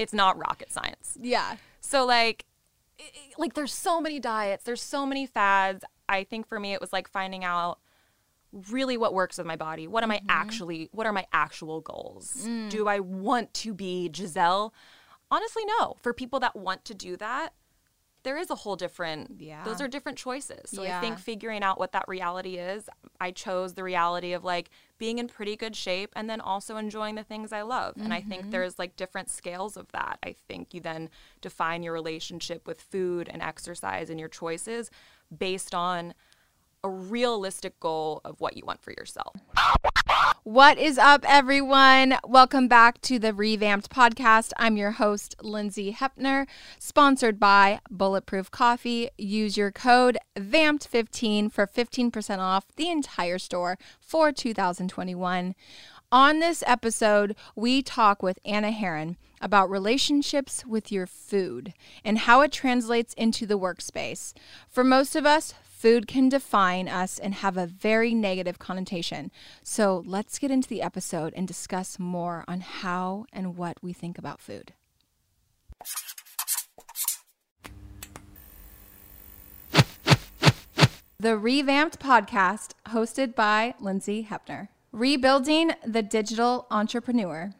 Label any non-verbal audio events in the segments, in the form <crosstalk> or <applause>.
it's not rocket science. Yeah. So like like there's so many diets, there's so many fads. I think for me it was like finding out really what works with my body. What am I mm-hmm. actually what are my actual goals? Mm. Do I want to be Gisele? Honestly, no. For people that want to do that, there is a whole different Yeah. those are different choices. So I think figuring out what that reality is, I chose the reality of like being in pretty good shape and then also enjoying the things I love. And I think mm-hmm. there's like different scales of that. I think you then define your relationship with food and exercise and your choices based on a realistic goal of what you want for yourself. What is up, everyone? Welcome back to the ReVampped Podcast. I'm your host, Lindsey Hepner, sponsored by Bulletproof Coffee. Use your code VAMPED15 for 15% off the entire store for 2021. On this episode, we talk with Anna Herrin about relationships with your food and how it translates into the workspace. For most of us, Food can define us and have a very negative connotation. So let's get into the episode and discuss more on how and what we think about food. The ReVampped Podcast, hosted by Lindsey Hepner. Rebuilding the Digital Entrepreneur.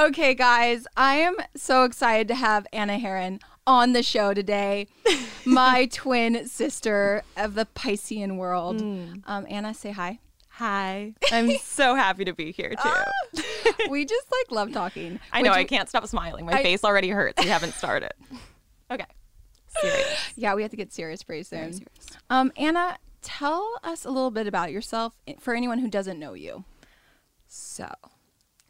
Okay, guys, I am so excited to have Anna Herrin on the show today, <laughs> my twin sister of the Piscean world. Um, Anna, say hi. Hi. I'm so happy to be here too. we just like love talking. I know Which- I can't stop smiling. My I- face already hurts. We haven't started. <laughs> Okay. Serious. Yeah, we have to get serious pretty soon. Very serious. Um, Anna, tell us a little bit about yourself eh, for anyone who doesn't know you. So,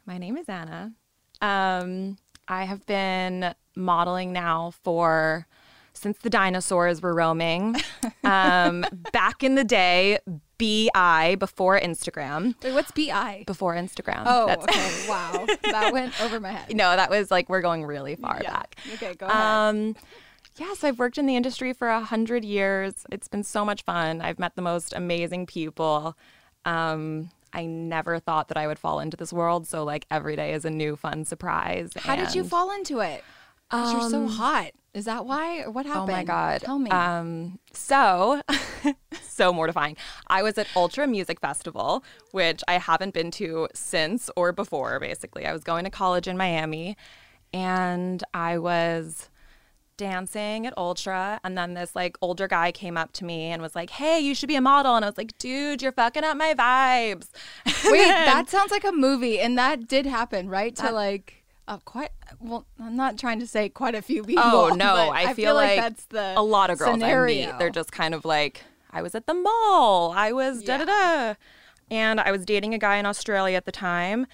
my name is Anna. Um, I have been modeling now for since the dinosaurs were roaming. <laughs> Um, back in the day, BI before Instagram. Wait, what's BI? Before Instagram. Oh, That's- okay. Wow. That <laughs> went over my head. no, that was like we're going really far Yeah. back. Okay, go ahead. Um, yes, I've worked in the industry for a hundred years. It's been so much fun. I've met the most amazing people. Um, I never thought that I would fall into this world. So like every day is a new fun surprise. How did you fall into it? 'Cause you're so hot. Is that why? Or what happened? Oh my god! Tell me. Um, so, <laughs> so mortifying. I was at Ultra Music Festival, which I haven't been to since or before. Basically, I was going to college in Miami, and I was dancing at Ultra, and then this like older guy came up to me and was like, "Hey, you should be a model," and I was like, "Dude, you're fucking up my vibes." <laughs> Wait, that sounds like a movie, and that did happen, right? To like uh, quite. Well, I'm not trying to say quite a few people. Oh no, but I, feel, like, that's the a lot of girls scenario. I meet. They're just kind of like, I was at the mall. I was da da da, and I was dating a guy in Australia at the time,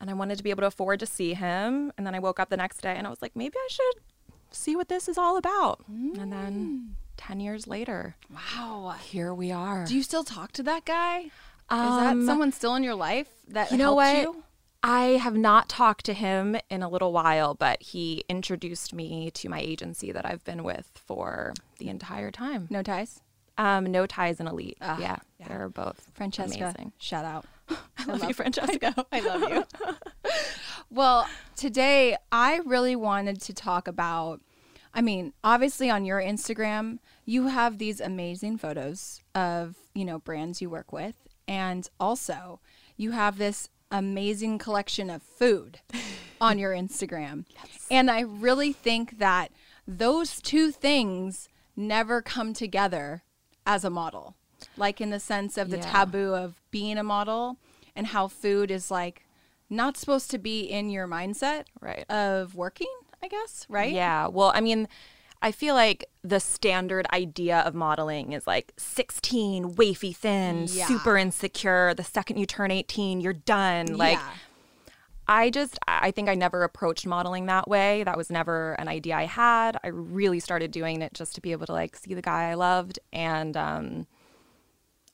and I wanted to be able to afford to see him. And then I woke up the next day and I was like, maybe I should see what this is all about. And Mm. then ten years later, wow. here we are. Do you still talk to that guy? Is Um, that someone still in your life that You know helped what? you? I have not talked to him in a little while, but he introduced me to my agency that I've been with for the entire time. No ties. Um, no ties and elite. Ah, yeah, yeah. they're both Francesca, Amazing. shout out. <laughs> I love you, Francesca. <laughs> I love you. <laughs> well, today I really wanted to talk about. I mean, obviously on your Instagram, you have these amazing photos of, you know, brands you work with. And also, you have this amazing collection of food <laughs> on your Instagram. And I really think that those two things never come together as a model. Like in the sense of the Yeah. taboo of being a model and how food is like not supposed to be in your mindset Right. of working, I guess, right? Yeah. Well, I mean, I feel like the standard idea of modeling is like 16, wafy thin, Yeah. super insecure. The second you turn 18, you're done. Like, Yeah. I just, I think I never approached modeling that way. That was never an idea I had. I really started doing it just to be able to like see the guy I loved. And um,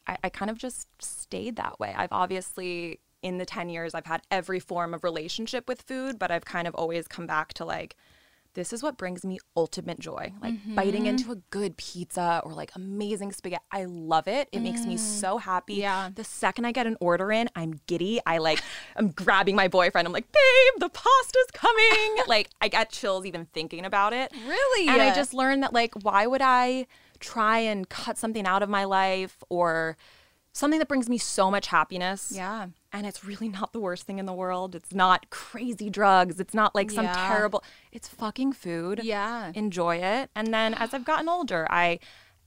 I, I kind of just stayed that way. I've obviously, in the 10 years, I've had every form of relationship with food, but I've kind of always come back to like, this is what brings me ultimate joy. Like biting mm-hmm. into a good pizza or like amazing spaghetti. I love it. It makes me mm. so happy. Yeah. The second I get an order in, I'm giddy. I like, I'm grabbing my boyfriend. I'm like, babe, the pasta's coming. <laughs> like, I get chills even thinking about it. Really? And I just learned that, like, why would I try and cut something out of my life or something that brings me so much happiness? Yeah. And it's really not the worst thing in the world. It's not crazy drugs. It's not like some Yeah. terrible, it's fucking food. Yeah. Enjoy it. And then as I've gotten older, I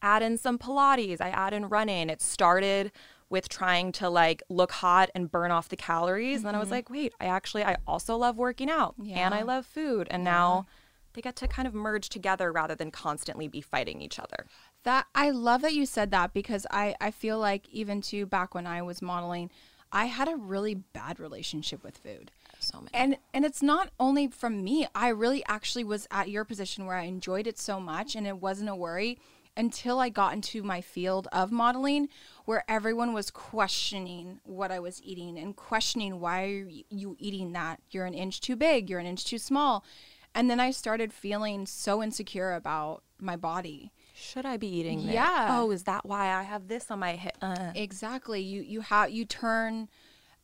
add in some Pilates, I add in running. It started with trying to like look hot and burn off the calories. And then I was like, wait, I actually, I also love working out and I Mm-hmm. Love food. And now they get to kind of merge together rather than constantly be fighting each other. That I love that you said that because I I feel like even too back when I was modeling, I had a really bad relationship with food. So many. And and it's not only from me. I really actually was at your position where I enjoyed it so much and it wasn't a worry until I got into my field of modeling where everyone was questioning what I was eating and questioning why are you eating that? You're an inch too big, you're an inch too small. And then I started feeling so insecure about my body. Should I be eating this? Yeah. Oh, is that why I have this on my hip? Uh. Exactly. You you have you turn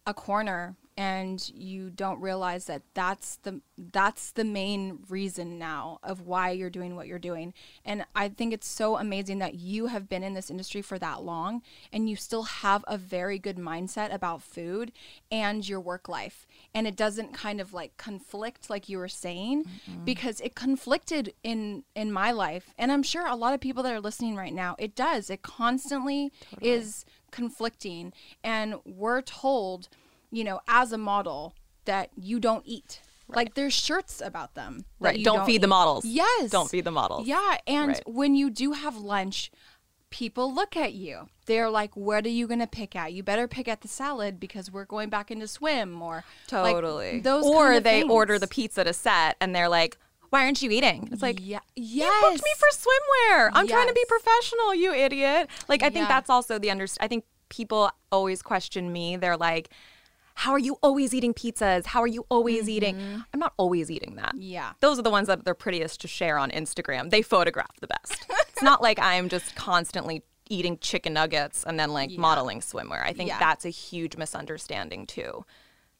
a corner and you don't realize that that's the that's the main reason now of why you're doing what you're doing. And I think it's so amazing that you have been in this industry for that long and you still have a very good mindset about food and your work life. And it doesn't kind of like conflict like you were saying because it conflicted in in my life. And I'm sure a lot of people that are listening right now, it does. It constantly is conflicting and we're told you know as a model that you don't eat like there's shirts about them Right. you Don't, feed the models. yes Don't feed the models. yeah and Right. when you do have lunch people look at you they're like what are you going to pick at you better pick at the salad because we're going back into swim or like, Totally. those or kind of they order the pizza to set and they're like, why aren't you eating? It's like, yeah yes. you booked me for swimwear. I'm trying to be professional, you idiot. Like, I think Yeah. that's also the under. I think people always question me. They're like, how are you always eating pizzas? How are you always eating? I'm not always eating that. Mm-hmm. Yeah. Those are the ones that they're prettiest to share on Instagram. They photograph the best. it's not like I'm just constantly eating chicken nuggets and then like modeling swimwear. I think Yeah. that's a huge misunderstanding too.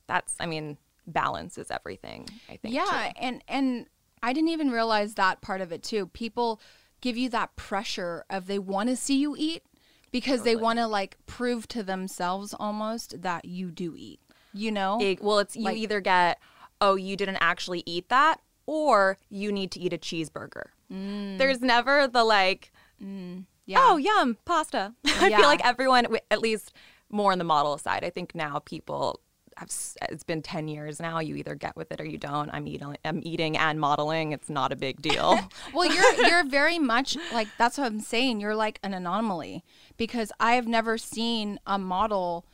That's, I mean, balance is everything. I think. yeah too. and and i didn't even realize that part of it too people give you that pressure of they want to see you eat because they want to like prove to themselves almost that you do eat you know It- well, it's you Like- either get, oh, you didn't actually eat that, or you need to eat a cheeseburger. There's never the like, Mm. yeah oh, yum, pasta. <laughs> I feel like everyone, at least more on the model side, I think now people. Have, it's been 10 years now you either get with it or you don't i'm eating i'm eating and modeling it's not a big deal <laughs> well you're <laughs> you're very much like that's what i'm saying you're like an anomaly because i've never seen a model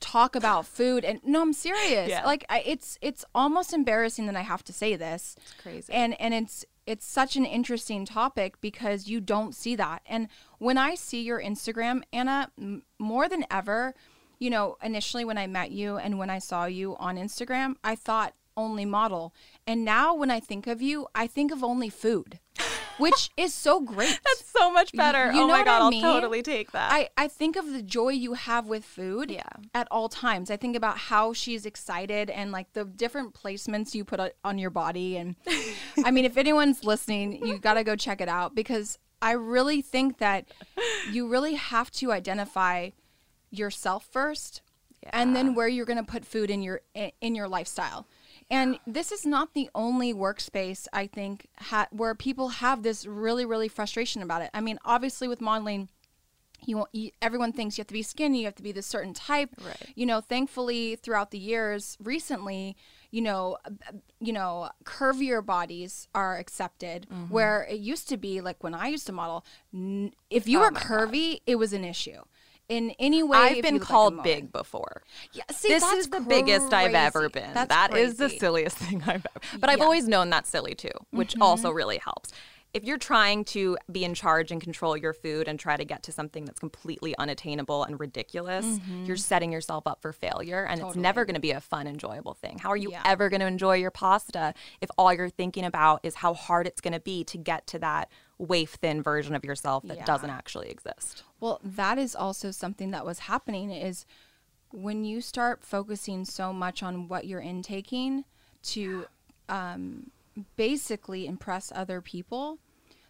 talk about food and no i'm serious. Yeah. like I, it's it's almost embarrassing that i have to say this. It's crazy. and and it's it's such an interesting topic because you don't see that. And when i see your instagram anna m- more than ever you know initially when i met you and when i saw you on instagram i thought only model. And now when i think of you i think of only food <laughs> which is so great <laughs> that's so much better you oh know my god I i'll totally take that I, I think of the joy you have with food Yeah. at all times. I think about how she's excited and like the different placements you put on your body. And I mean, if anyone's listening, you got to go check it out because I really think that you really have to identify yourself first and then where you're going to put food in your in your lifestyle. And this is not the only workspace I think ha- where people have this really really frustration about it. I mean, obviously with modeling you, you everyone thinks you have to be skinny, you have to be this certain type. Right. You know, thankfully throughout the years recently, you know, you know, curvier bodies are accepted Mm-hmm. where it used to be like when I used to model, n- if you Oh were my God. curvy, it was an issue. In any way, i've been look like called big before Yeah, see, this is the biggest I've ever been. That's That is the silliest <laughs> thing I've ever. But I've Yeah. Mm-hmm. always known that's silly too, which also really helps. if you're trying to be in charge and control your food and try to get to something that's completely unattainable and ridiculous, Mm-hmm. you're setting yourself up for failure and it's never going to be a fun, enjoyable thing. How are you Yeah. ever going to enjoy your pasta if all you're thinking about is how hard it's going to be to get to that waif thin version of yourself that Yeah. doesn't actually exist? Well, that is also something that was happening is when you start focusing so much on what you're intaking to um, basically impress other people,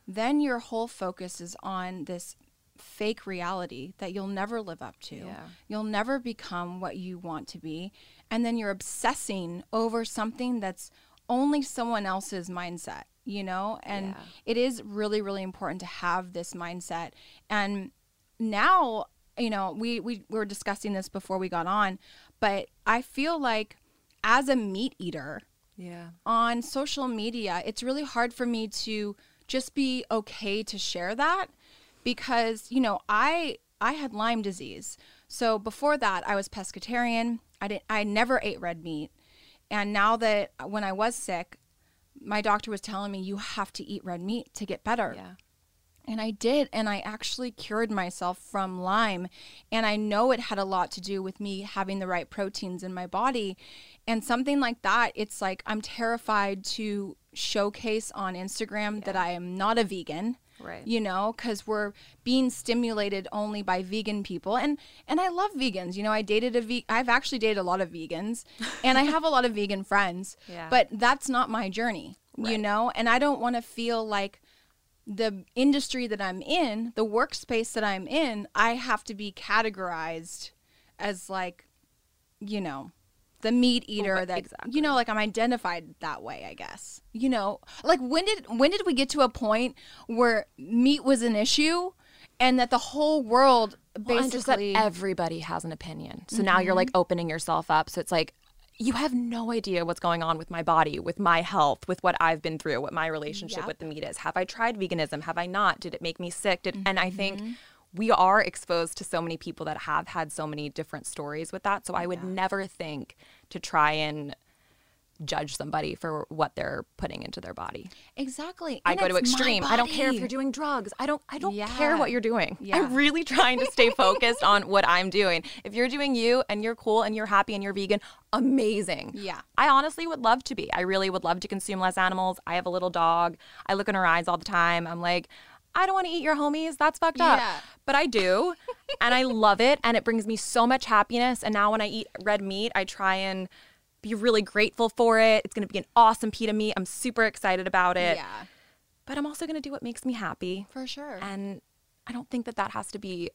then your whole focus is on this fake reality that you'll never live up to. Yeah. You'll never become what you want to be. And then you're obsessing over something that's only someone else's mindset, you know? And Yeah. it is really, really important to have this mindset. And now, you know, we, we were discussing this before we got on, but I feel like as a meat eater, Yeah. on social media, it's really hard for me to just be okay to share that because, you know, I I had Lyme disease. So before that, I was pescatarian. I didn't I never ate red meat. And now that when I was sick, my doctor was telling me you have to eat red meat to get better. Yeah. And I did. And I actually cured myself from Lyme. And I know it had a lot to do with me having the right proteins in my body. And something like that, it's like I'm terrified to showcase on Instagram that I am not a vegan. Right. You know, because we're being stimulated only by vegan people, and and I love vegans. You know, I dated a ve- I've actually dated a lot of vegans, and I have a lot of vegan friends. <laughs> Yeah. But that's not my journey. You know, and I don't want to feel like the industry that I'm in, the workspace that I'm in, I have to be categorized as like, you know, the meat eater that exactly. you know, like I'm identified that way, I guess. You know, like when did when did we get to a point where meat was an issue and that the whole world Well, basically Mm-hmm. everybody has an opinion. So now you're like opening yourself up. So it's like you have no idea what's going on with my body, with my health, with what I've been through, what my relationship Yep. with the meat is. Have I tried veganism? Have I not? Did it make me sick? Did and I think Mm-hmm. we are exposed to so many people that have had so many different stories with that. So I would never think to try and judge somebody for what they're putting into their body. exactly. I And go to extreme. I don't care if you're doing drugs. I don't I don't Yeah. care what you're doing. Yeah. I'm really <laughs> trying to stay focused on what I'm doing. If you're doing you and you're cool and you're happy and you're vegan, amazing. Yeah. I honestly would love to be. I really would love to consume less animals. I have a little dog. I look in her eyes all the time. I'm like, I don't want to eat your homies. That's fucked up. Yeah. But I do. and I love it. And it brings me so much happiness. And now when I eat red meat, I try and be really grateful for it. It's going to be an awesome pita meat. I'm super excited about it Yeah, but I'm also going to do what makes me happy. for sure. And I don't think that that has to be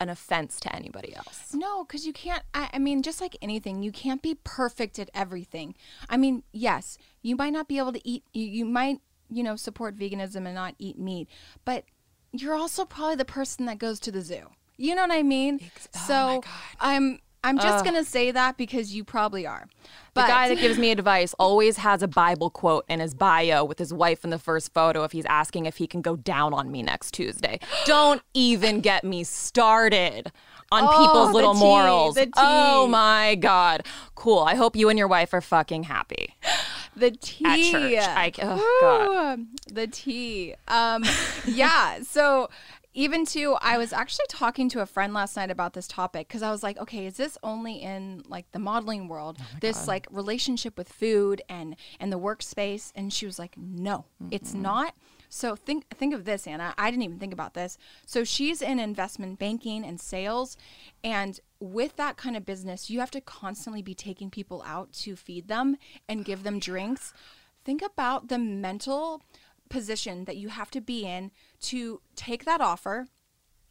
an offense to anybody else. No, because you can't. I, I mean, just like anything, you can't be perfect at everything. I mean, yes, you might not be able to eat. You, you might, you know, support veganism and not eat meat, but you're also probably the person that goes to the zoo. You know what I mean? oh so. I'm. I'm just gonna say that because you probably are. But the guy that gives me advice always has a Bible quote in his bio with his wife in the first photo if he's asking if he can go down on me next Tuesday. <gasps> Don't even get me started on Oh, people's little tea, morals. Oh my God. Cool. I hope you and your wife are fucking happy. <gasps> the tea At church. I- oh, God. The tea um yeah so even too i was actually talking to a friend last night about this topic because i was like okay is this only in like the modeling world this like relationship with food and and the workspace? And she was like no it's not. So think think of this anna. I didn't even think about this. So she's in investment banking and sales and with that kind of business you have to constantly be taking people out to feed them and give them drinks. Think about the mental position that you have to be in to take that offer.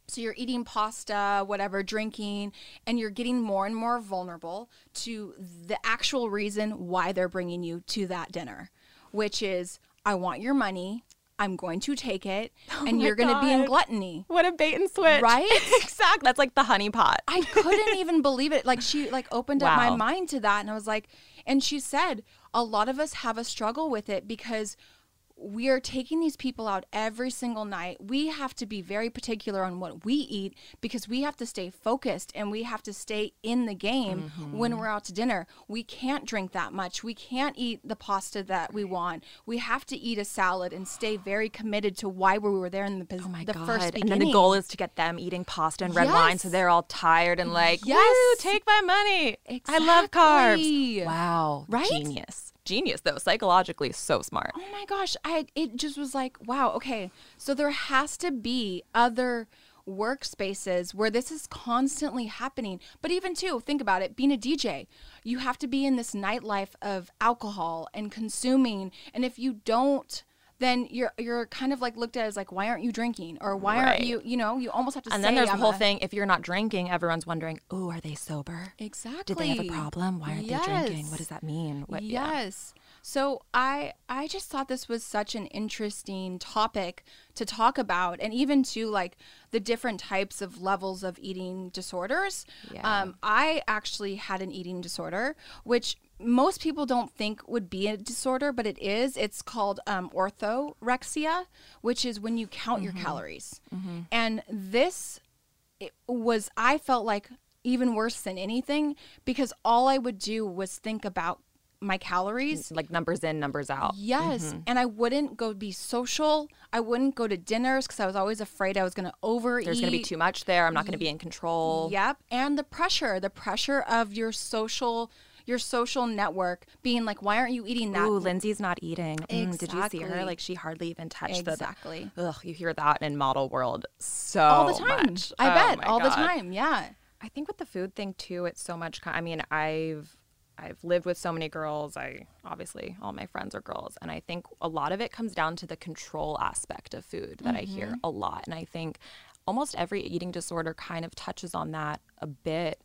So you're eating pasta, whatever, drinking, and you're getting more and more vulnerable to the actual reason why they're bringing you to that dinner, which is I want your money, I'm going to take it, <laughs> oh and Oh my you're going to be in gluttony. What a bait and switch. Right? <laughs> exactly. That's like the honey pot. I couldn't even <laughs> believe it. Like she like opened up my mind to that and I was like and she said a lot of us have a struggle with it because we are taking these people out every single night. We have to be very particular on what we eat because we have to stay focused and we have to stay in the game mm-hmm. when we're out to dinner. We can't drink that much. We can't eat the pasta that we want. We have to eat a salad and stay very committed to why we were there in the, pos- Oh my the god! first and then the goal is to get them eating pasta and red wine, so they're all tired and like, Yes. "Woo, take my money! I love carbs." Wow, Right? Genius, genius though. Psychologically, so smart. Oh my gosh, I it just was like, wow, okay. So there has to be other workspaces where this is constantly happening. But even too, think about it, being a DJ, you have to be in this nightlife of alcohol and consuming. And if you don't then you're you're kind of like looked at as like why aren't you drinking or why aren't you you know you almost have to And then there's the whole a- thing. If you're not drinking, everyone's wondering, "Oh, are they sober? exactly Did they have a problem? Why aren't they drinking? What does that mean?" What, yeah. Yes. So I I just thought this was such an interesting topic to talk about and even to like the different types of levels of eating disorders. Yeah. Um I actually had an eating disorder which most people don't think would be a disorder, but it is. It's called um, orthorexia, which is when you count your mm-hmm. calories. Mm-hmm. And this it was I felt like even worse than anything because all I would do was think about my calories. Mm, like numbers in, numbers out. Yes, mm-hmm. and I wouldn't go be social. I wouldn't go to dinners because I was always afraid I was going to overeat. There's going to be too much there. I'm not going to be in control. Yep, and the pressure, the pressure of your social, your social network being like, why aren't you eating that? Ooh, Lindsey's not eating. Mm, did you see her? Like she hardly even touched Exactly. the. Ugh, you hear that in model world so all the time. much. I Oh bet all the time. Yeah. I think with the food thing too, it's so much. I mean, I've I've lived with so many girls. I obviously all my friends are girls, and I think a lot of it comes down to the control aspect of food that I hear a lot. And I think almost every eating disorder kind of touches on that a bit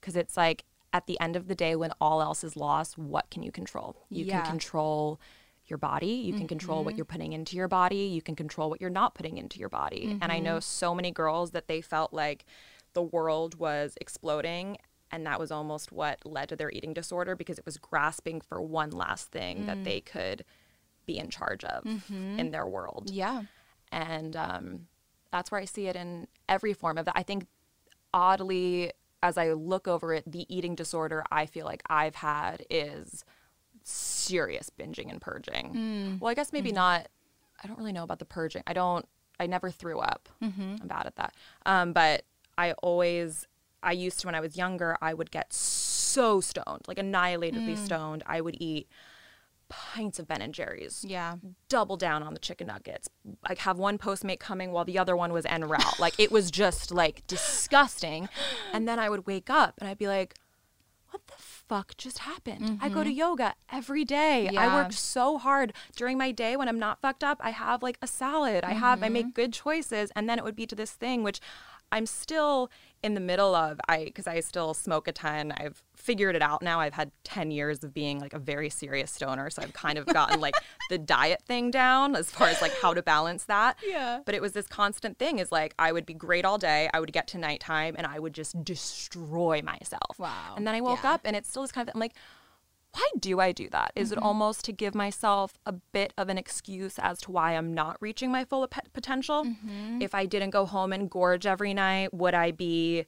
because it's like at the end of the day, when all else is lost, what can you control? You Yeah. can control your body. You can control what mm-hmm. you're putting into your body. You can control what you're not putting into your body. And I know mm-hmm. so many girls that they felt like the world was exploding. And that was almost what led to their eating disorder because it was grasping for one last thing that mm. they could be in charge of mm-hmm. in their world Yeah. and um, that's where I see it in every form of that. I think, oddly, as I look over it, the eating disorder I feel like I've had is serious binging and purging. Mm. Well, I guess maybe mm-hmm. not. I don't really know about the purging. I don't. I never threw up. Mm-hmm. I'm bad at that. Um, but I always. I used to when I was younger. I would get so stoned, like annihilatedly mm. stoned. I would eat pints of Ben and Jerry's Yeah. double down on the chicken nuggets. Like have one Postmate coming while the other one was en route. like it was just like <laughs> disgusting. And then I would wake up and I'd be like, what the fuck just happened? I go to mm-hmm. yoga every day. Yeah. I work so hard during my day when I'm not fucked up. I have like a salad. I have I mm-hmm. make good choices and then it would be to this thing which I'm still in the middle of I because I still smoke a ton. I've figured it out now. I've had 10 years of being like a very serious stoner, so I've kind of gotten like <laughs> the diet thing down as far as like how to balance that. Yeah. But it was this constant thing is like I would be great all day. I would get to nighttime and I would just destroy myself. Wow. And then I woke Yeah. up and it's still this kind of I'm like why do I do that? Is Mm-hmm. it almost to give myself a bit of an excuse as to why I'm not reaching my full potential? Mm-hmm. If I didn't go home and gorge every night, would I be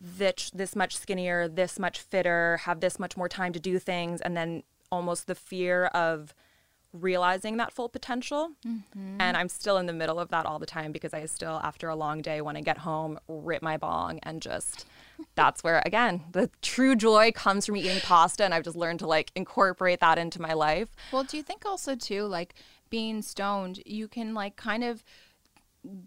this, this much skinnier, this much fitter, have this much more time to do things? And then almost the fear of realizing that full potential. Mm-hmm. And I'm still in the middle of that all the time because I still, after a long day, when I get home, rip my bong and just. That's where again the true joy comes from eating pasta, and I've just learned to like incorporate that into my life. Well, do you think also too, like being stoned, you can like kind of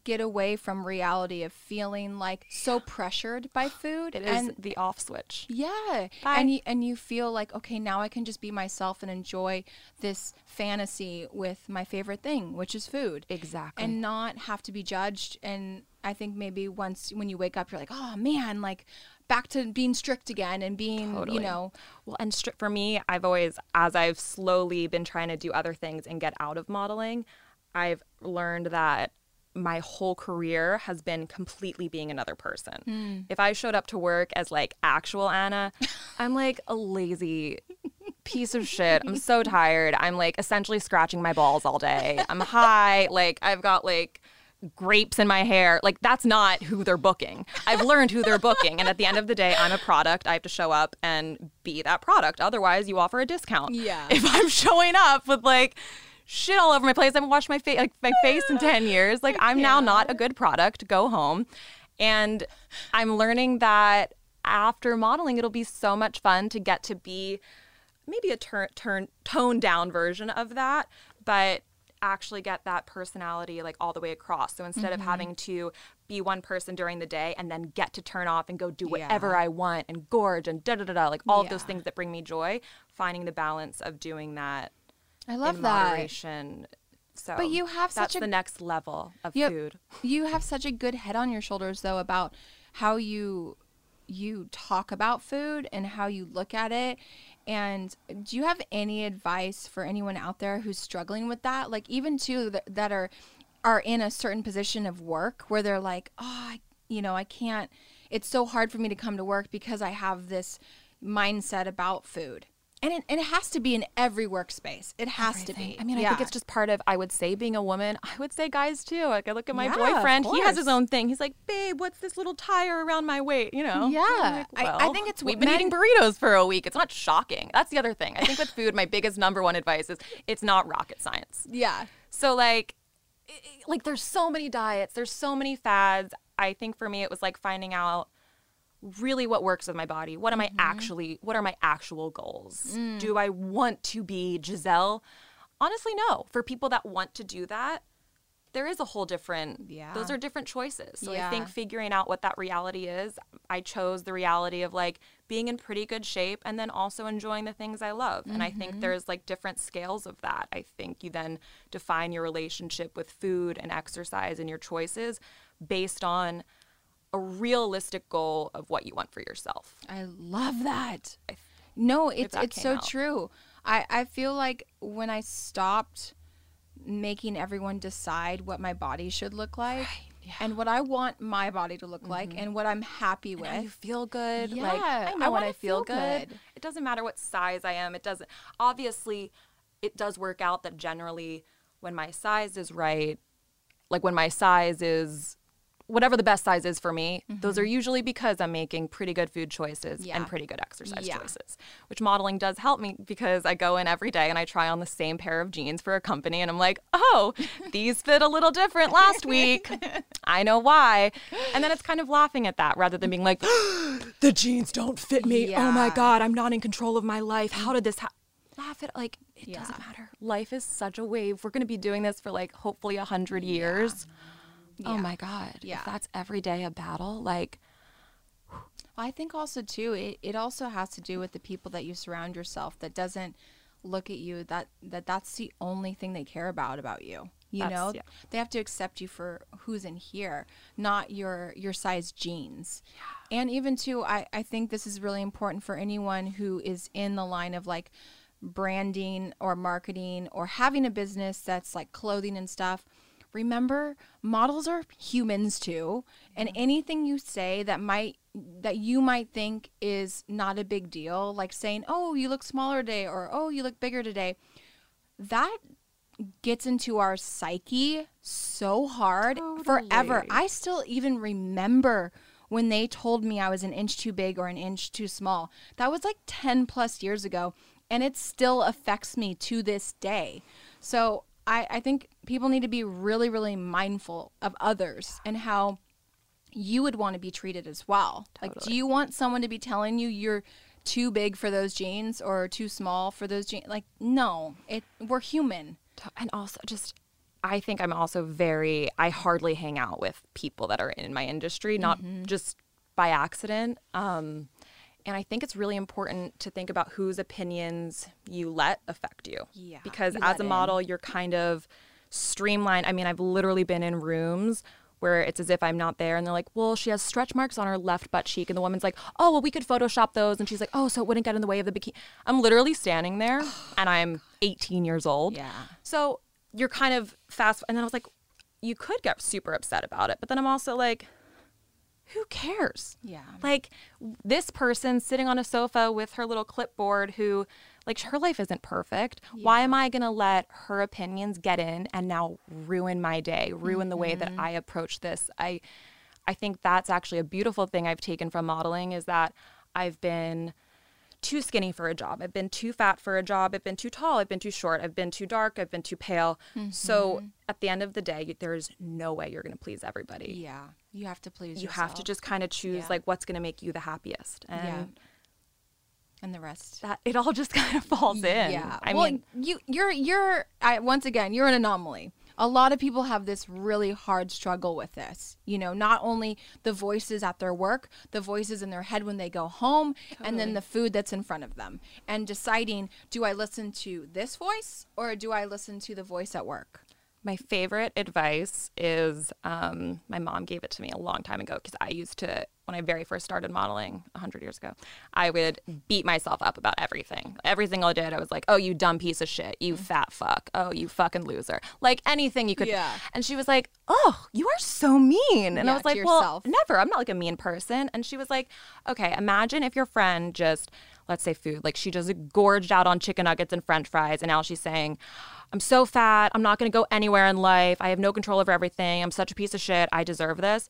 get away from reality of feeling like so pressured by <sighs> food It is and the off switch. yeah Bye. and you, and you feel like okay now i can just be myself and enjoy this fantasy with my favorite thing which is food Exactly. and not have to be judged and i think maybe once when you wake up you're like oh man like back to being strict again and being Totally. you know Well, and stri- for me, I've always, as I've slowly been trying to do other things and get out of modeling, I've learned that my whole career has been completely being another person. Hmm. If I showed up to work as like actual Anna, <laughs> I'm like a lazy piece of shit. I'm so tired. I'm like essentially scratching my balls all day. I'm high. Like I've got like grapes in my hair. Like that's not who they're booking. I've learned who they're booking. And at the end of the day, I'm a product. I have to show up and be that product. Otherwise, you offer a discount. Yeah. If I'm showing up with like shit all over my place, I haven't washed my face like my face in 10 years. Like I'm now not a good product. Go home. And I'm learning that after modeling, it'll be so much fun to get to be maybe a turn turn toned down version of that, but actually get that personality like all the way across. So instead Mm-hmm. of having to be one person during the day and then get to turn off and go do whatever Yeah. I want and gorge and da da da da like all of those things that bring me joy, finding the balance of doing that I love that. moderation. So But you have that's such a- the next level of Yep. food. You have such a good head on your shoulders though about how you you talk about food and how you look at it. And do you have any advice for anyone out there who's struggling with that? Like even that, that are are in a certain position of work where they're like, "Oh, I, you know, I can't it's so hard for me to come to work because I have this mindset about food." And it, and it has to be in every workspace. It has to be. I mean, I think it's just part of, I would say, being a woman. I would say guys too. Like, I look at my Yeah, boyfriend, he has his own thing. He's like, babe, what's this little tire around my weight? You know? Yeah. Like, I- I think it's We've been men- eating burritos for a week. It's not shocking. That's the other thing. I think with food, my biggest number one advice is it's not rocket science. yeah. So like i- i- like there's so many diets, there's so many fads. I think for me it was like finding out really what works with my body. What am Mm-hmm. I actually what are my actual goals? Mm. Do I want to be Gisele? Honestly, no. For people that want to do that, there is a whole different Yeah. those are different choices. So I think figuring out what that reality is, I chose the reality of like being in pretty good shape and then also enjoying the things I love. And I Mm-hmm. think there's like different scales of that. I think you then define your relationship with food and exercise and your choices based on a realistic goal of what you want for yourself. I love that. No, it's that it's so out. true. I I feel like when I stopped making everyone decide what my body should look like and what I want my body to look like mm-hmm. and what I'm happy with. How you feel good. like Yeah, I I know when wanna I feel, feel good. good. It doesn't matter what size I am. It doesn't obviously it does work out that generally when my size is right, like when my size is whatever the best size is for me, those are usually because I'm making pretty good food choices Mm-hmm. Yeah. and pretty good exercise Yeah. choices. Which modeling does help me because I go in every day and I try on the same pair of jeans for a company and I'm like, "Oh, <laughs> these fit a little different last week. I know why." And then it's kind of laughing at that rather than being like, <laughs> <gasps> "The jeans don't fit me. Oh my god, I'm not in control of my life. How did this happen?" Laugh at like it Yeah. doesn't matter. Life is such a wave. We're going to be doing this for like hopefully a hundred years. Oh my God. Yeah. If that's every day a battle, like, I think also too it, it also has to do with the people that you surround yourself that doesn't look at you that that that's the only thing they care about about you. You That's- know, yeah. they have to accept you for who's in here, not your your size jeans. And even too, I I think this is really important for anyone who is in the line of like branding or marketing or having a business that's like clothing and stuff. Remember, models are humans too, and anything you say that might that you might think is not a big deal, like saying, "Oh, you look smaller today," or "Oh, you look bigger today," that gets into our psyche so hard forever. I still even remember when they told me I was an inch too big or an inch too small. That was like 10 plus years ago, and it still affects me to this day. So I, I think people need to be really, really mindful of others and how you would want to be treated as well. Like, do you want someone to be telling you you're too big for those jeans or too small for those jeans? Like, no, it we're human. and also just, I think I'm also very, I hardly hang out with people that are in my industry, not Mm-hmm. just by accident. Um, and I think it's really important to think about whose opinions you let affect you. Yeah, Because you as a in. model, you're kind of streamlined. I mean, I've literally been in rooms where it's as if I'm not there and they're like, well, she has stretch marks on her left butt cheek. And the woman's like, oh, well, we could Photoshop those. And she's like, oh, so it wouldn't get in the way of the bikini. I'm literally standing there and I'm 18 years old. Yeah. So you're kind of fast. And then I was like, you could get super upset about it. But then I'm also like, who cares? Yeah. Like this person sitting on a sofa with her little clipboard who like her life isn't perfect. Why am I going to let her opinions get in and now ruin my day, ruin the way that mm-hmm. I approach this? I I think that's actually a beautiful thing I've taken from modeling is that I've been too skinny for a job. I've been too fat for a job. I've been too tall. I've been too short. I've been too dark. I've been too pale. So mm-hmm. at the end of the day, there's no way you're going to please everybody. Yeah. You have to please You yourself. have to just kind of choose Yeah. like what's going to make you the happiest. And Yeah. and the rest. that it all just <laughs> kind of falls in. Yeah. I well, mean, you you're you're I, once again you're an anomaly. A lot of people have this really hard struggle with this. You know, not only the voices at their work, the voices in their head when they go home, and then the food that's in front of them, and deciding do I listen to this voice or do I listen to the voice at work? My favorite advice is um, my mom gave it to me a long time ago because I used to, when I very first started modeling 100 years ago, I would beat myself up about everything. Everything I did, I was like, oh, you dumb piece of shit. You fat fuck. Oh, you fucking loser. Like anything you could. Yeah. And she was like, oh, you are so mean. And Yeah, I was like, well, yourself. never. I'm not like a mean person. And she was like, okay, imagine if your friend just, let's say food, like she just gorged out on chicken nuggets and french fries. And now she's saying, I'm so fat. I'm not going to go anywhere in life. I have no control over everything. I'm such a piece of shit. I deserve this.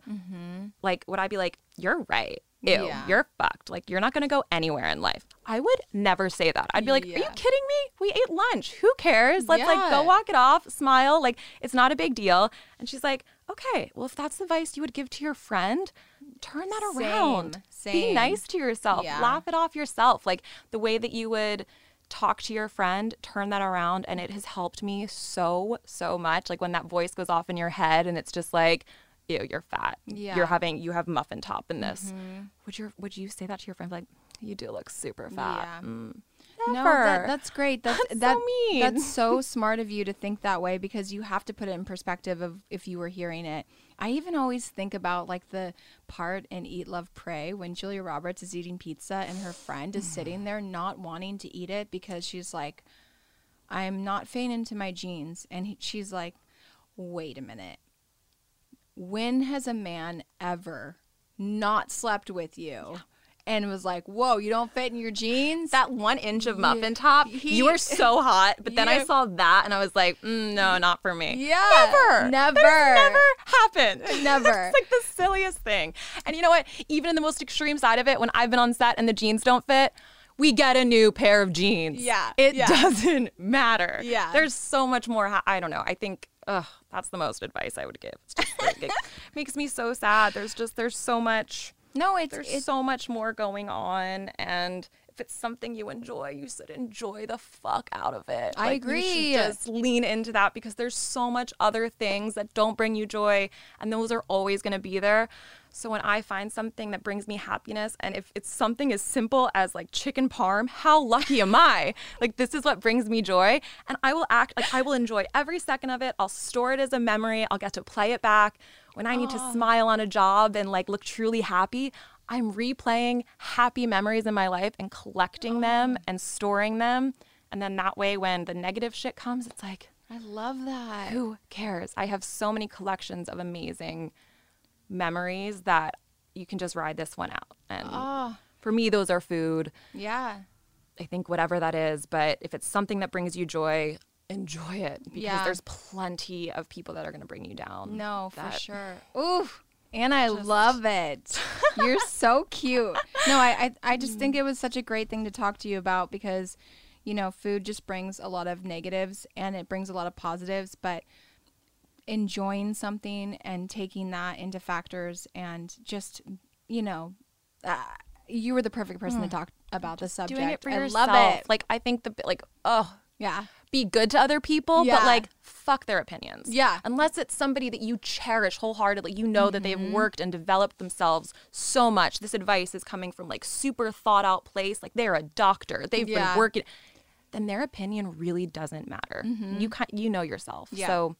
Like, would I be like, you're right. Ew, Mm-hmm. Yeah. you're fucked. Like, you're not going to go anywhere in life. I would never say that. I'd be like, are you kidding me? We ate lunch. Who cares? Let's like go walk it off, smile. Like, it's not a big deal. And she's like, okay, well, if that's the advice you would give to your friend, turn that Same, around. Be nice to yourself. Yeah. Laugh it off yourself. Like the way that you would talk to your friend, turn that around. And it has helped me so, so much. Like when that voice goes off in your head and it's just like, ew, you're fat. Yeah. You're having, you have muffin top in this. Would you, would you say that to your friend? Like, you do look super fat. Yeah. Mm. No, that, that's great. That's, That's so mean. That's <laughs> so smart of you to think that way because you have to put it in perspective of if you were hearing it. I even always think about like the part in Eat, Love, Pray when Julia Roberts is eating pizza and her friend is mm. sitting there not wanting to eat it because she's like, I'm not fitting into my jeans. And he, she's like, wait a minute. When has a man ever not slept with you? And was like, whoa, you don't fit in your jeans? that one inch of muffin top, he- you were so hot. But then I saw that and I was like, mm, no, not for me. Yeah, Never. never. Never happened. <laughs> Never. it's like the silliest thing. And you know what? Even in the most extreme side of it, when I've been on set and the jeans don't fit, we get a new pair of jeans. Yeah, It yeah. doesn't matter. Yeah. There's so much more. Ha- I don't know. I think. Ugh, that's the most advice I would give. It's just like, it <laughs> makes me so sad. There's just there's so much no, it's there's it's so much more going on and if it's something you enjoy you should enjoy the fuck out of it. I Like, you should agree. just lean into that because there's so much other things that don't bring you joy and those are always going to be there. So when i find something that brings me happiness and if it's something as simple as like chicken parm how lucky am i? Like this is what brings me joy and i will act like i will enjoy every second of it. I'll store it as a memory. I'll get to play it back when I need to ah. smile on a job and like look truly happy, I'm replaying happy memories in my life and collecting them ah. and storing them. And then that way, when the negative shit comes, it's like, I love that. who cares? I have so many collections of amazing memories that you can just ride this one out. And Oh, for me, those are food. yeah. I think whatever that is, but if it's something that brings you joy, enjoy it because Yeah. there's plenty of people that are going to bring you down. No, for sure. Ooh. And I love it. <laughs> You're so cute. No, I, I I just think it was such a great thing to talk to you about because, you know, food just brings a lot of negatives and it brings a lot of positives, but enjoying something and taking that into factors and just, you know, uh, you were the perfect person to talk about the subject. Doing it for I yourself. love it. Like I think the like oh Yeah. be good to other people, Yeah. but like fuck their opinions. Yeah. Unless it's somebody that you cherish wholeheartedly, you know that they've mm-hmm. worked and developed themselves so much. This advice is coming from like super thought out place. Like they're a doctor. They've Yeah. been working. Then their opinion really doesn't matter. Mm-hmm. You can you know yourself. Yeah. So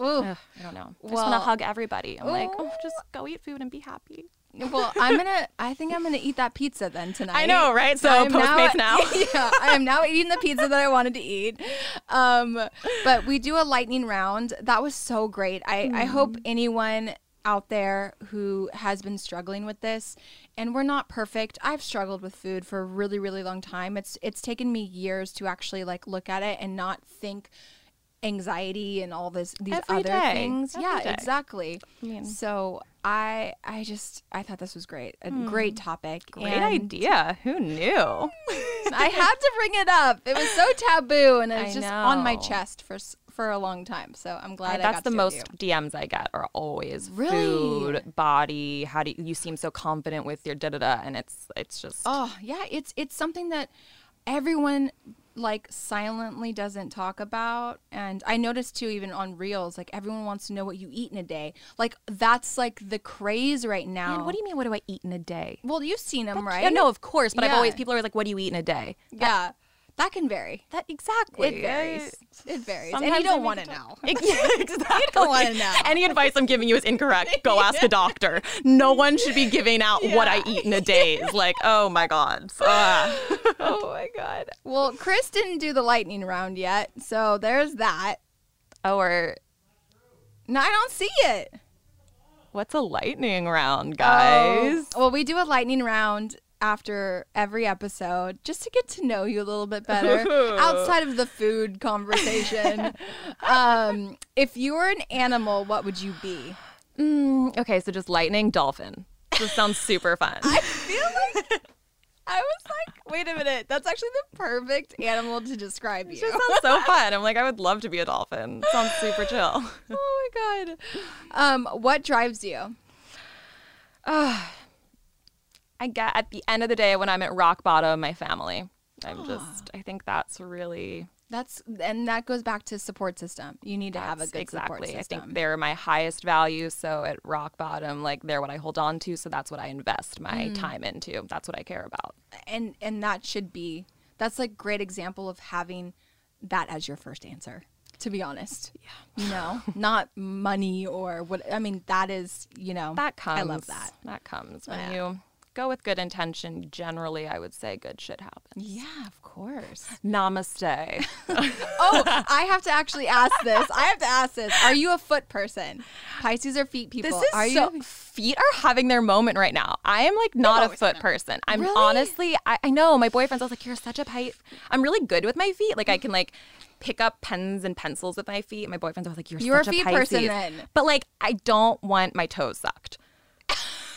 Ooh. ugh, I don't know. I just want to hug everybody. I'm like, oh, just go eat food and be happy. Well, I'm gonna. I think I'm gonna eat that pizza then tonight. I know, right? So I'm Postmates now. <laughs> yeah, I am now eating the pizza that I wanted to eat. Um, but we do a lightning round. That was so great. I, I hope anyone out there who has been struggling with this and we're not perfect. I've struggled with food for a really, really long time. It's it's taken me years to actually like look at it and not think anxiety and all this these Every other day. things. Every yeah, day. exactly. so I I just I thought this was great. A great topic. Hmm. Great and idea. Who knew? <laughs> I had to bring it up. It was so taboo and it was I just on my chest for for a long time. So I'm glad I That's got the most DMs I get are always Really? food, body. How do you, you seem so confident with your da da da? And it's it's just Oh yeah, it's it's something that everyone like silently doesn't talk about and i noticed too even on reels like everyone wants to know what you eat in a day like that's like the craze right now Man, what do you mean? What do I eat in a day? well you've seen them right Yeah, no, of course. But I've always people are like, "What do you eat in a day?" yeah that can vary That exactly. it varies it varies and you don't want to know <laughs> exactly. <laughs> You don't wanna know. Any advice I'm giving you is incorrect. Go <laughs> ask a doctor. No one should be giving out what I eat in a day. It's like, oh my god. Oh my god well chris didn't do the lightning round yet so there's that Oh or no i don't see it what's a lightning round, oh, guys? Oh, well, we do a lightning round after every episode just to get to know you a little bit better <laughs> outside of the food conversation. <laughs> um, if you were an animal, what would you be? Mm, okay, so just lightning dolphin. This sounds super fun. I feel like I was like, wait a minute, that's actually the perfect animal to describe you. It sounds so fun. I'm like, I would love to be a dolphin. sounds super chill. <laughs> oh my god. Um, what drives you? <sighs> I get at the end of the day when I'm at rock bottom, my family. I'm just, I think that's really That's and that goes back to support system. You need to have a good support exactly. I think they're my highest value. So at rock bottom, like they're what I hold on to. So that's what I invest my Mm. time into. That's what I care about. and and that should be that's like great example of having that as your first answer to be honest yeah you know <laughs> not money or what i mean that is you know That comes. i love that That comes when Yeah. you go with good intention. Generally, I would say good shit happens. yeah of course <laughs> Namaste. <laughs> oh i have to actually ask this i have to ask this are you a foot person pisces are feet people This is are so you feet are having their moment right now. I am like not a foot person. I'm Really? honestly, I, I know my boyfriend's always like, you're such a pipe. I'm really good with my feet. Like I can like pick up pens and pencils with my feet. My boyfriend's always like, you're, You're a such feet Pisces. person then. But like, I don't want my toes sucked.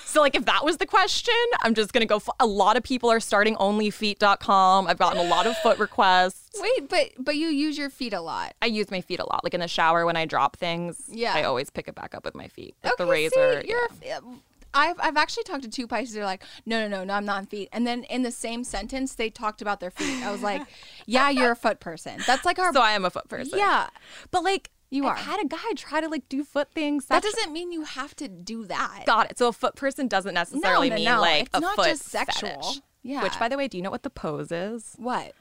So like if that was the question, I'm just gonna go. F- a lot of people are starting onlyfeet.com. I've gotten a lot of foot requests. <laughs> wait but but you use your feet a lot I use my feet a lot. Like in the shower when I drop things, Yeah. I always pick it back up with my feet. Like the Okay, razor. See, you're yeah. f- um, I've, I've actually talked to two Pisces. They're like, no, no, no, no, I'm not on feet. And then in the same sentence, they talked about their feet. I was like, <laughs> yeah, you're a foot person. That's like our. So I am a foot person. yeah. But like You I've are. had a guy try to like do foot things. That doesn't mean you have to do that. got it. So a foot person doesn't necessarily no, mean no. like It's a not foot just sexual. fetish. Yeah. Which, by the way, do you know what the pose is? What?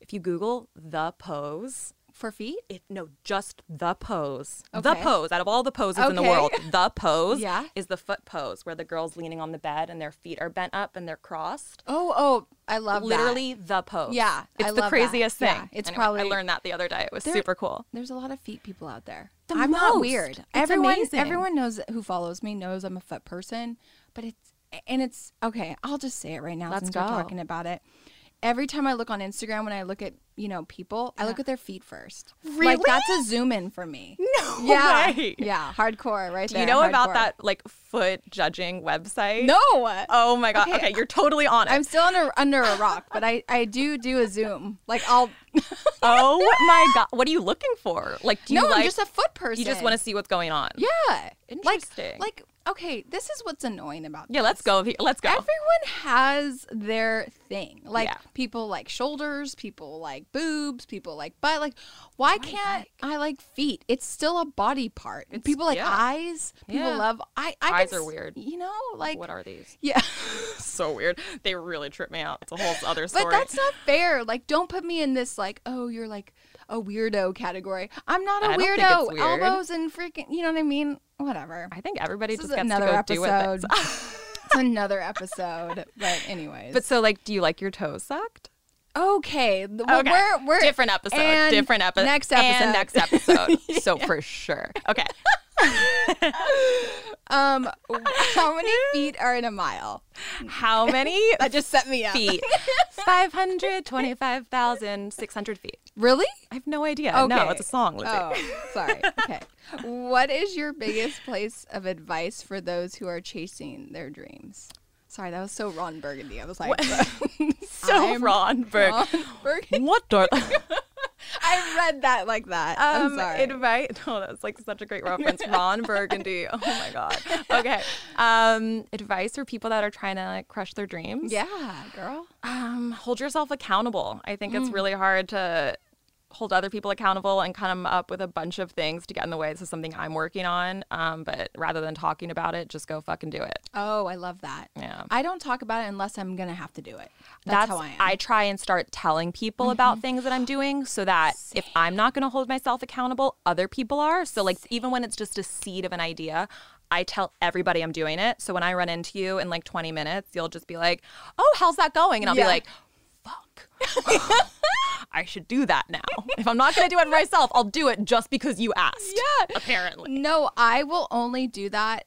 If you Google the pose, For feet? it no, just the pose. The pose out of all the poses in the world, the <laughs> pose Yeah. is the foot pose where the girl's leaning on the bed and their feet are bent up and they're crossed. Oh, oh, I love that. Literally the pose. Yeah, it's I the love that. craziest thing. Yeah, it's Anyway, probably- I learned that the other day. It was There- super cool. There's a lot of feet people out there. The I'm not weird. It's everyone, amazing. everyone knows who follows me knows I'm a foot person, but it's and it's okay. I'll just say it right now Let's since go. we're talking about it. Every time I look on Instagram, when I look at you know people, I look at their feet first. Like Really? that's a zoom in for me. No <laughs> yeah, way. yeah, hardcore right Do there. you know about that like foot judging website? No. Oh my god. Okay. Okay, you're totally on it. I'm still under under a rock, but I I do do a zoom. Like I'll. <laughs> oh <laughs> my god. What are you looking for? Like do you no, like I'm just a foot person. you just want to see what's going on? Yeah. Interesting. Like, like okay, this is what's annoying about Yeah, let's go. Let's go. Everyone has their thing. Like Yeah. people like shoulders, people like boobs, people like butt. Like, why can't I like feet? It's still a body part. people like yeah. eyes. People Yeah. love. I. I Eyes can are weird. You know, like what are these? yeah. <laughs> so weird. They really trip me out. It's a whole other <laughs> story. but that's not fair. Like, don't put me in this like, oh, you're like a weirdo category. I'm not a I weirdo. weird. Elbows and freaking. You know what I mean? Whatever. I think everybody This just gets another to go do episode. it. <laughs> it's another episode. But anyways. but so like, do you like your toes sucked? Okay. Well, Okay. we're, we're different episode. different episode. Next episode. And next episode. <laughs> So for sure. Okay. <laughs> Um, how many feet are in a mile? How many <laughs> That just set me up. feet? <laughs> 525,600 feet. Really? I have no idea. No, it's a song, Lizzie. Oh, sorry. Okay. What is your biggest place of advice for those who are chasing their dreams? Sorry, that was so Ron Burgundy. I was like, so Ron. Ron Burgundy. What do I read that like that. I'm um, sorry. advice? <laughs> Oh, that's like such a great reference. <laughs> Ron Burgundy. Oh my god. Okay. Um, advice for people that are trying to like crush their dreams. yeah, girl. Um, hold yourself accountable. I think Mm. it's really hard to hold other people accountable and come up with a bunch of things to get in the way. This is something I'm working on. Um, but rather than talking about it, just go fucking do it. Oh, I love that. Yeah. I don't talk about it unless I'm gonna have to do it. That's, how I am. I try and start telling people about things that I'm doing so that if I'm not going to hold myself accountable, other people are. So like even when it's just a seed of an idea, I tell everybody I'm doing it. So when I run into you in like 20 minutes, you'll just be like, "Oh, how's that going?" And I'll Yeah. be like. <laughs> I should do that now. If I'm not going to do it myself, I'll do it just because you asked. Yeah. Apparently. No, I will only do that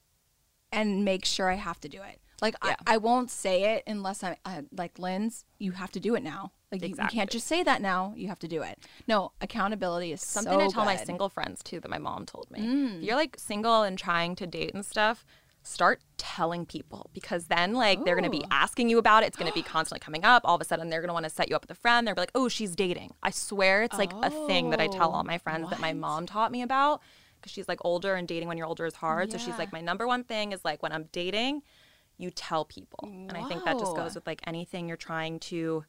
and make sure I have to do it. Like Yeah. I, I won't say it unless I, I like Lynn's. You have to do it now. Like you- you, can't just say that now. You have to do it. No, accountability is Something so I tell my single friends too that my mom told me. Mm. If you're like single and trying to date and stuff, start telling people because then like they're gonna be oh. asking you about it. It's gonna be <gasps> constantly coming up. All of a sudden they're gonna want to set you up with a friend. They're like, oh, she's dating. I swear it's like a thing that I tell all oh, my friends that my mom taught me about because she's like older and dating when you're older is hard. So she's like, my number one thing is like when I'm dating, you tell people. And I think that just goes with like anything you're trying to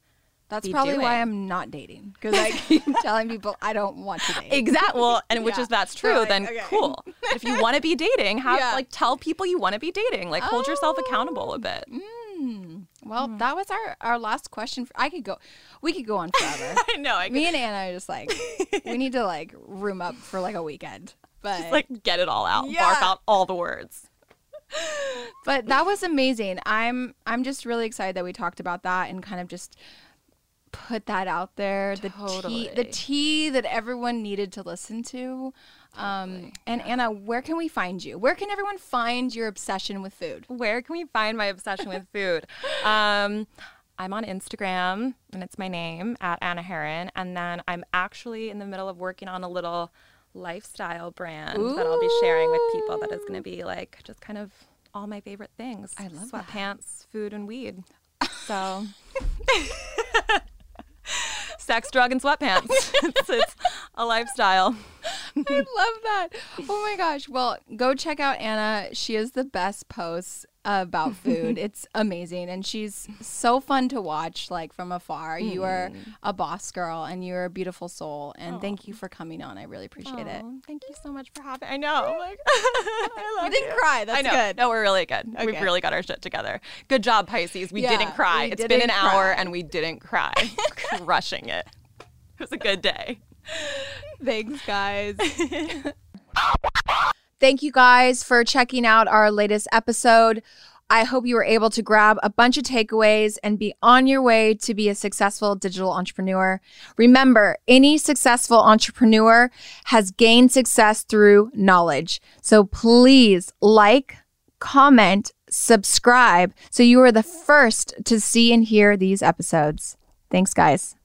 That's probably why. I'm not dating because I <laughs> keep telling people I don't want to date. Exactly. Well, and which Yeah. is that's true, like, then okay. cool. If you want to be dating, have Yeah. like tell people you want to be dating. Like hold yourself accountable a bit. Well, Mm. that was our our last question. For, I could go, we could go on forever. <laughs> I know. I Me and Anna are just like we need to like room up for like a weekend. But just like get it all out. Yeah. Barf out all the words. but that was amazing. I'm I'm just really excited that we talked about that and kind of just put that out there. The tea the tea that everyone needed to listen to. Um, and Anna, where can we find you? Where can everyone find your obsession with food? Where can we find my obsession with food? Um, I'm on Instagram and it's my name at Anna Herrin. And then I'm actually in the middle of working on a little lifestyle brand that I'll be sharing with people that is going to be like just kind of all my favorite things. I love that. sweatpants, food, and weed. So. <laughs> <laughs> Sex, drug, and sweatpants. <laughs> <laughs> it's, it's a lifestyle. I love that. Oh my gosh. Well, go check out Anna. She is the best posts about <laughs> food. it's amazing. And she's so fun to watch, like from afar. You are Mm. a boss girl and you're a beautiful soul. And thank you for coming on. I really appreciate it. Thank you so much for having. I know. Like, <laughs> I love We didn't you. cry. That's I know. good. No, we're really good. We've really got our shit together. Good job, Pisces. We Yeah, didn't cry. we It's been an didn't hour and we didn't cry. <laughs> Crushing it. It was a good day. Thanks, guys. Thank you guys for checking out our latest episode. I hope you were able to grab a bunch of takeaways and be on your way to be a successful digital entrepreneur. Remember, any successful entrepreneur has gained success through knowledge. So please like, comment, subscribe so you are the first to see and hear these episodes. Thanks, guys.